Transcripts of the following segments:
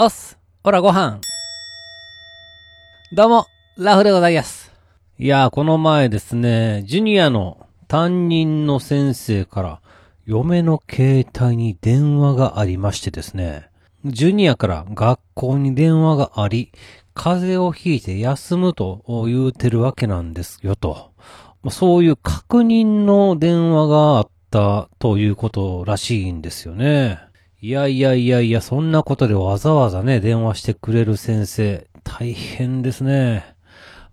おっす。ほら、ご飯。どうも、ラフでございます。いやー、この前ですね、ジュニアの担任の先生から、嫁の携帯に電話がありましてですね、ジュニアから学校に電話があり、風邪をひいて休むと言うてるわけなんですよと。そういう確認の電話があったということらしいんですよね。いやいやいやいや、そんなことでわざわざね、電話してくれる先生、大変ですね。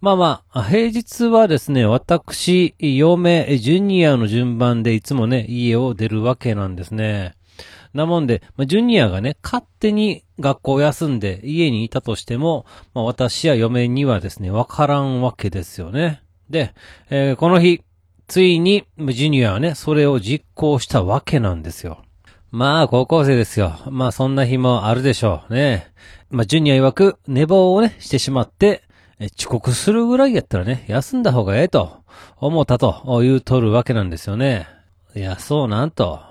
まあまあ、平日はですね、私、嫁、ジュニアの順番でいつもね、家を出るわけなんですね。なもんで、ジュニアがね、勝手に学校を休んで家にいたとしても、まあ、私や嫁にはですね、わからんわけですよね。で、えーこの日、ついに、ジュニアはね、それを実行したわけなんですよ。まあ、高校生ですよ。まあ、そんな日もあるでしょうね。まあ、ジュニア曰く、寝坊をね、してしまって、遅刻するぐらいやったらね、休んだ方がええと、思ったと言うとるわけなんですよね。いや、そうなんと。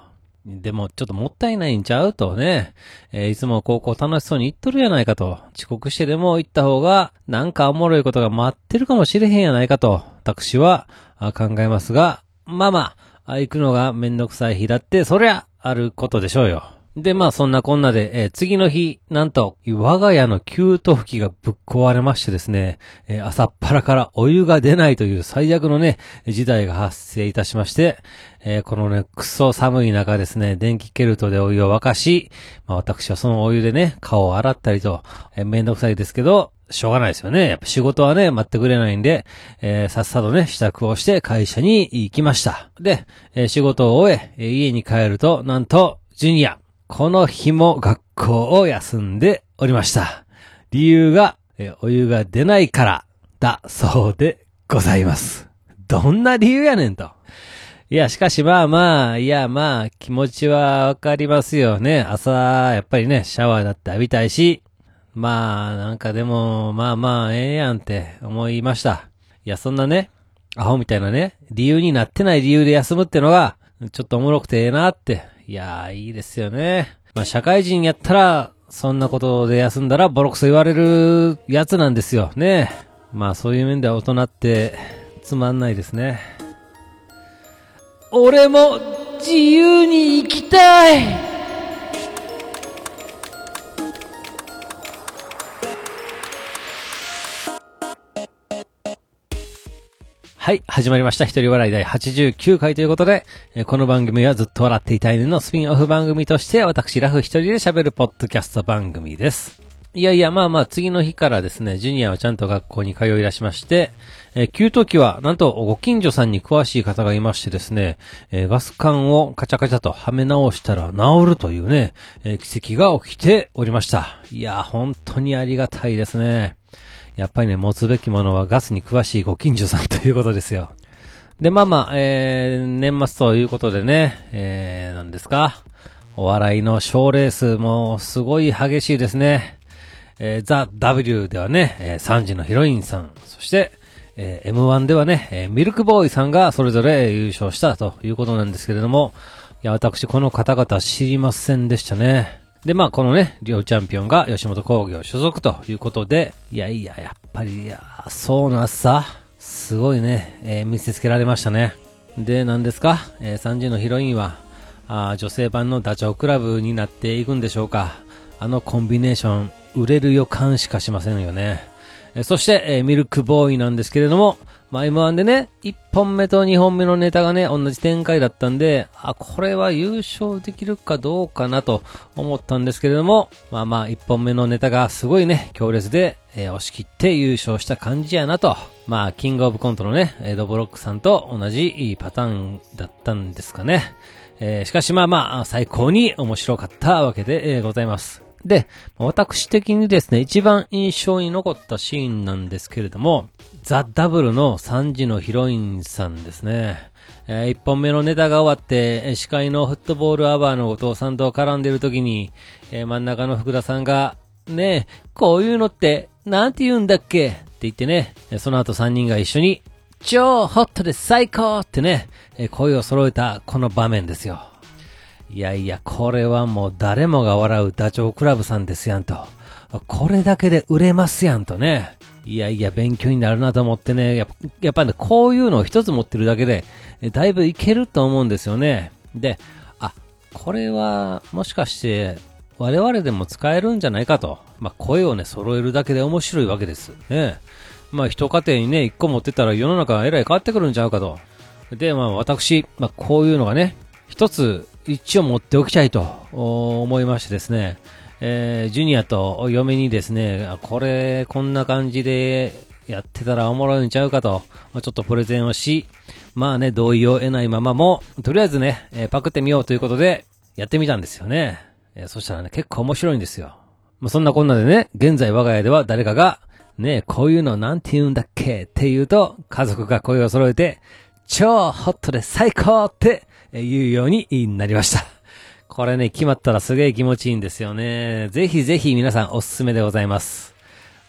でも、ちょっともったいないんちゃうとね。えーいつも高校楽しそうに行っとるやないかと。遅刻してでも行った方が、なんかおもろいことが待ってるかもしれへんやないかと。私は考えますが、まあまあ、あ行くのがめんどくさい日だって、そりゃ、あることでしょうよ。で、まあそんなこんなで、えー次の日、なんと、我が家の給湯拭きがぶっ壊れましてですね、えー朝っぱらからお湯が出ないという最悪のね、事態が発生いたしまして、えーこのね、くそ寒い中ですね、電気ケルトでお湯を沸かし、まあ私はそのお湯でね、顔を洗ったりと、えーめんどくさいですけど、しょうがないですよね。やっぱ仕事はね、待ってくれないんで、えーさっさとね、支度をして会社に行きました。で、えー仕事を終え、家に帰ると、なんと、ジュニア、この日も学校を休んでおりました。理由が、えーお湯が出ないから、だそうでございます。どんな理由やねんと。いや、しかしまあまあ、いやまあ、気持ちはわかりますよね。朝、やっぱりね、シャワーだって浴びたいし、まあ、なんかでも、まあまあ、ええやんって思いました。いや、そんなね、アホみたいなね、理由になってない理由で休むってのが、ちょっとおもろくてええなって。いやー、いいですよね。まあ、社会人やったら、そんなことで休んだらボロクソ言われるやつなんですよ。ね。まあ、そういう面では大人って、つまんないですね。俺も、自由に生きたいはい、始まりました。一人笑い第89回ということで、この番組はずっと笑っていたいねのスピンオフ番組として、私ラフ一人で喋るポッドキャスト番組です。いやいや、まあまあ、次の日からですね、ジュニアはちゃんと学校に通い出しまして、えー給湯器は、なんと、ご近所さんに詳しい方がいましてですね、えーガス管をカチャカチャとはめ直したら治るというね、えー奇跡が起きておりました。いや、本当にありがたいですね。やっぱりね、持つべきものはガスに詳しいご近所さんということですよ。で、まあまあ、えー、年末ということでね、えー、何ですか？お笑いの賞レースもすごい激しいですね。えー、ザ・ W ではね、えー、3時のヒロインさん、そして、えー M1 ではね、えーミルクボーイさんがそれぞれ優勝したということなんですけれども、いや、私この方々知りませんでしたね。で、まあ、このね、両チャンピオンが吉本興業所属ということで、いやいや、やっぱり、いや、そうなさ、すごいね、えー見せつけられましたね。で、何ですか、えー、3時のヒロインは、あ女性版のダチョウ倶楽部になっていくんでしょうか。あのコンビネーション、売れる予感しかしませんよね。えーそして、えーミルクボーイなんですけれども、まあ、M1 でね、1本目と2本目のネタがね、同じ展開だったんで、あ、これは優勝できるかどうかなと思ったんですけれども、まあまあ、1本目のネタがすごいね、強烈で、えー押し切って優勝した感じやなと。まあ、キングオブコントのね、エドブロックさんと同じパターンだったんですかね。えーしかしまあまあ、最高に面白かったわけで、えございます。で、私的にですね、一番印象に残ったシーンなんですけれども、ザ・ダブルの3時のヒロインさんですね。えー一本目のネタが終わって、司会のフットボールアワーの後藤さんと絡んでる時に、えー真ん中の福田さんが、ねえ、こういうのって、なんて言うんだっけ？って言ってね、その後3人が一緒に、超ホットで最高ってね、えー声を揃えたこの場面ですよ。いやいや、これはもう誰もが笑うダチョウ倶楽部さんですやんと。これだけで売れますやんとね。いやいや、勉強になるなと思ってね、やっぱやっぱね、こういうのを一つ持ってるだけで、だいぶいけると思うんですよね。で、あ、これは、もしかして、我々でも使えるんじゃないかと。まあ、声をね、揃えるだけで面白いわけです。ね。まあ、一家庭にね、一個持ってたら世の中がえらい変わってくるんちゃうかと。で、まあ、私、まあ、こういうのがね、一つ、一応持っておきたいと思いましてですね、えー、ジュニアと嫁にですね、これ、こんな感じでやってたらおもろいんちゃうかと、ちょっとプレゼンをし、まあね、同意を得ないままも、とりあえずね、えー、パクってみようということで、やってみたんですよね。えー、そしたらね、結構面白いんですよ。まあ、そんなこんなでね、現在我が家では誰かが、ね、こういうのなんて言うんだっけって言うと、家族が声を揃えて、超ホットで最高って言うようになりました。これね、決まったらすげえ気持ちいいんですよね。ぜひぜひ皆さんおすすめでございます。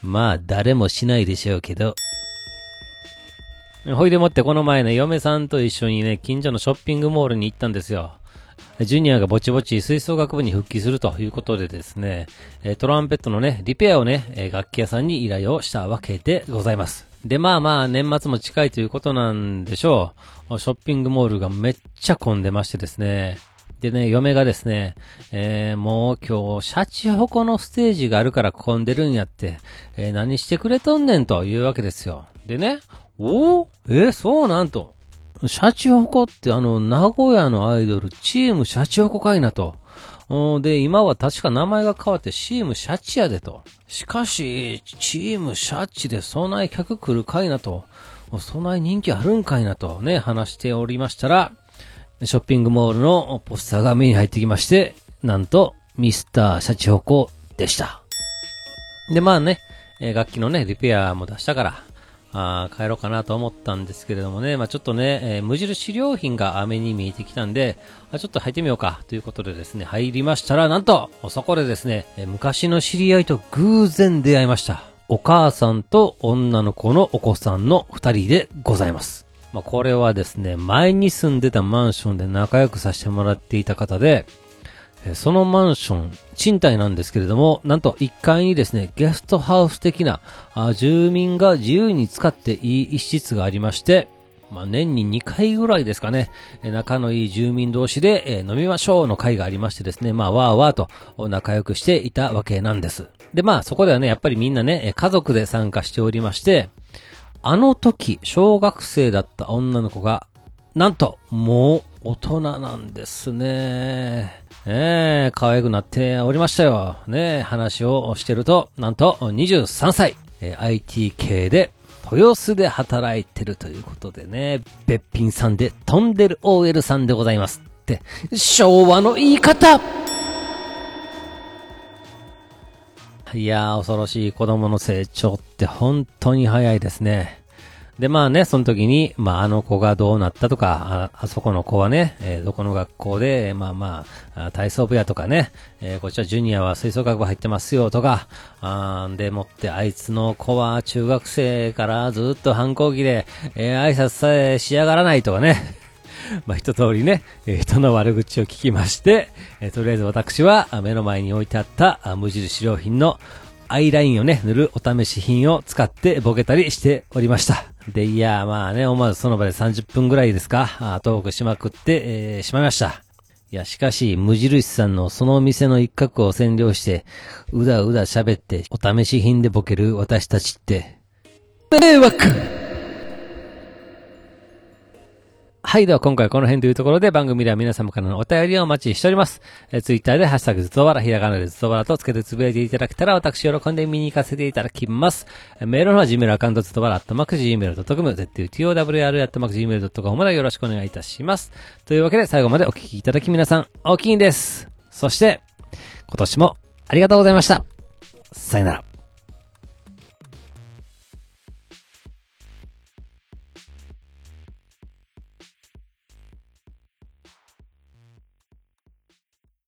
まあ、誰もしないでしょうけど。ほいでもってこの前ね、嫁さんと一緒にね、近所のショッピングモールに行ったんですよ。ジュニアがぼちぼち吹奏楽部に復帰するということでですね、トランペットのね、リペアをね、楽器屋さんに依頼をしたわけでございます。で、まあまあ、年末も近いということなんでしょう。ショッピングモールがめっちゃ混んでましてですね、でね、嫁がですね、えー、もう今日、シャチホコのステージがあるから混んでるんやって、えー、何してくれとんねんというわけですよ。でね、おおえー、そうなんと。シャチホコってあの、名古屋のアイドル、チームシャチホコかいなと。で、今は確か名前が変わってチームシャチやでと。しかし、チームシャチでそない客来るかいなと。そない人気あるんかいなとね、話しておりましたら、ショッピングモールのポスターが目に入ってきまして、なんと、ミスターシャチホコでした。で、まあね、え楽器のね、リペアも出したから、あ帰ろうかなと思ったんですけれどもね、まあちょっとね、えー、無印良品が目に見えてきたんで、あちょっと入ってみようかということでですね、入りましたら、なんと、そこでですね、え昔の知り合いと偶然出会いました。お母さんと女の子のお子さんの二人でございます。まあ、これはですね、前に住んでたマンションで仲良くさせてもらっていた方で、そのマンション、賃貸なんですけれども、なんと1階にですね、ゲストハウス的な、あ住民が自由に使っていい一室がありまして、まあ、年に2回ぐらいですかね、仲のいい住民同士で、え飲みましょうの会がありましてですね、まあ、わーわーと仲良くしていたわけなんです。で、まあ、そこではね、やっぱりみんなね、家族で参加しておりまして、あの時、小学生だった女の子が、なんと、もう大人なんですね。ええ可愛くなっておりましたよ。ね話をしてると、なんと23歳、えー、IT 系で豊洲で働いてるということでね、べっぴんさんで飛んでる OL さんでございますって、昭和の言い方いやー、恐ろしい子供の成長って本当に早いですね。で、まあね、その時に、まああの子がどうなったとか、あ、あそこの子はね、えー、どこの学校で、まあまあ、体操部やとかね、えー、こっちはジュニアは吹奏楽部入ってますよとか、あでもってあいつの子は中学生からずっと反抗期で、えー、挨拶さえしやがらないとかね。まあ、一通りね、え、人の悪口を聞きまして、え、とりあえず私は目の前に置いてあった無印良品のアイラインをね、塗るお試し品を使ってボケたりしておりました。で、いや、まあね、思わずその場で30分ぐらいですか、トークしまくって、えー、しまいました。いや、しかし、無印さんのその店の一角を占領して、うだうだ喋って、お試し品でボケる私たちって、迷惑はい、では今回この辺というところで番組では皆様からのお便りをお待ちしております。えー、ツイッターでハッシュタグずっとわら、ひらがなでずっとわらとつけてつぶやいていただけたら私喜んで見に行かせていただきます。えメールの方は Gmail アカウントずっとわら、アットマーク Gmail.com、ZTOWR アットマーク Gmail.com までよろしくお願いいたします。というわけで最後までお聞きいただき皆さん、大きいんです。そして、今年もありがとうございました。さよなら。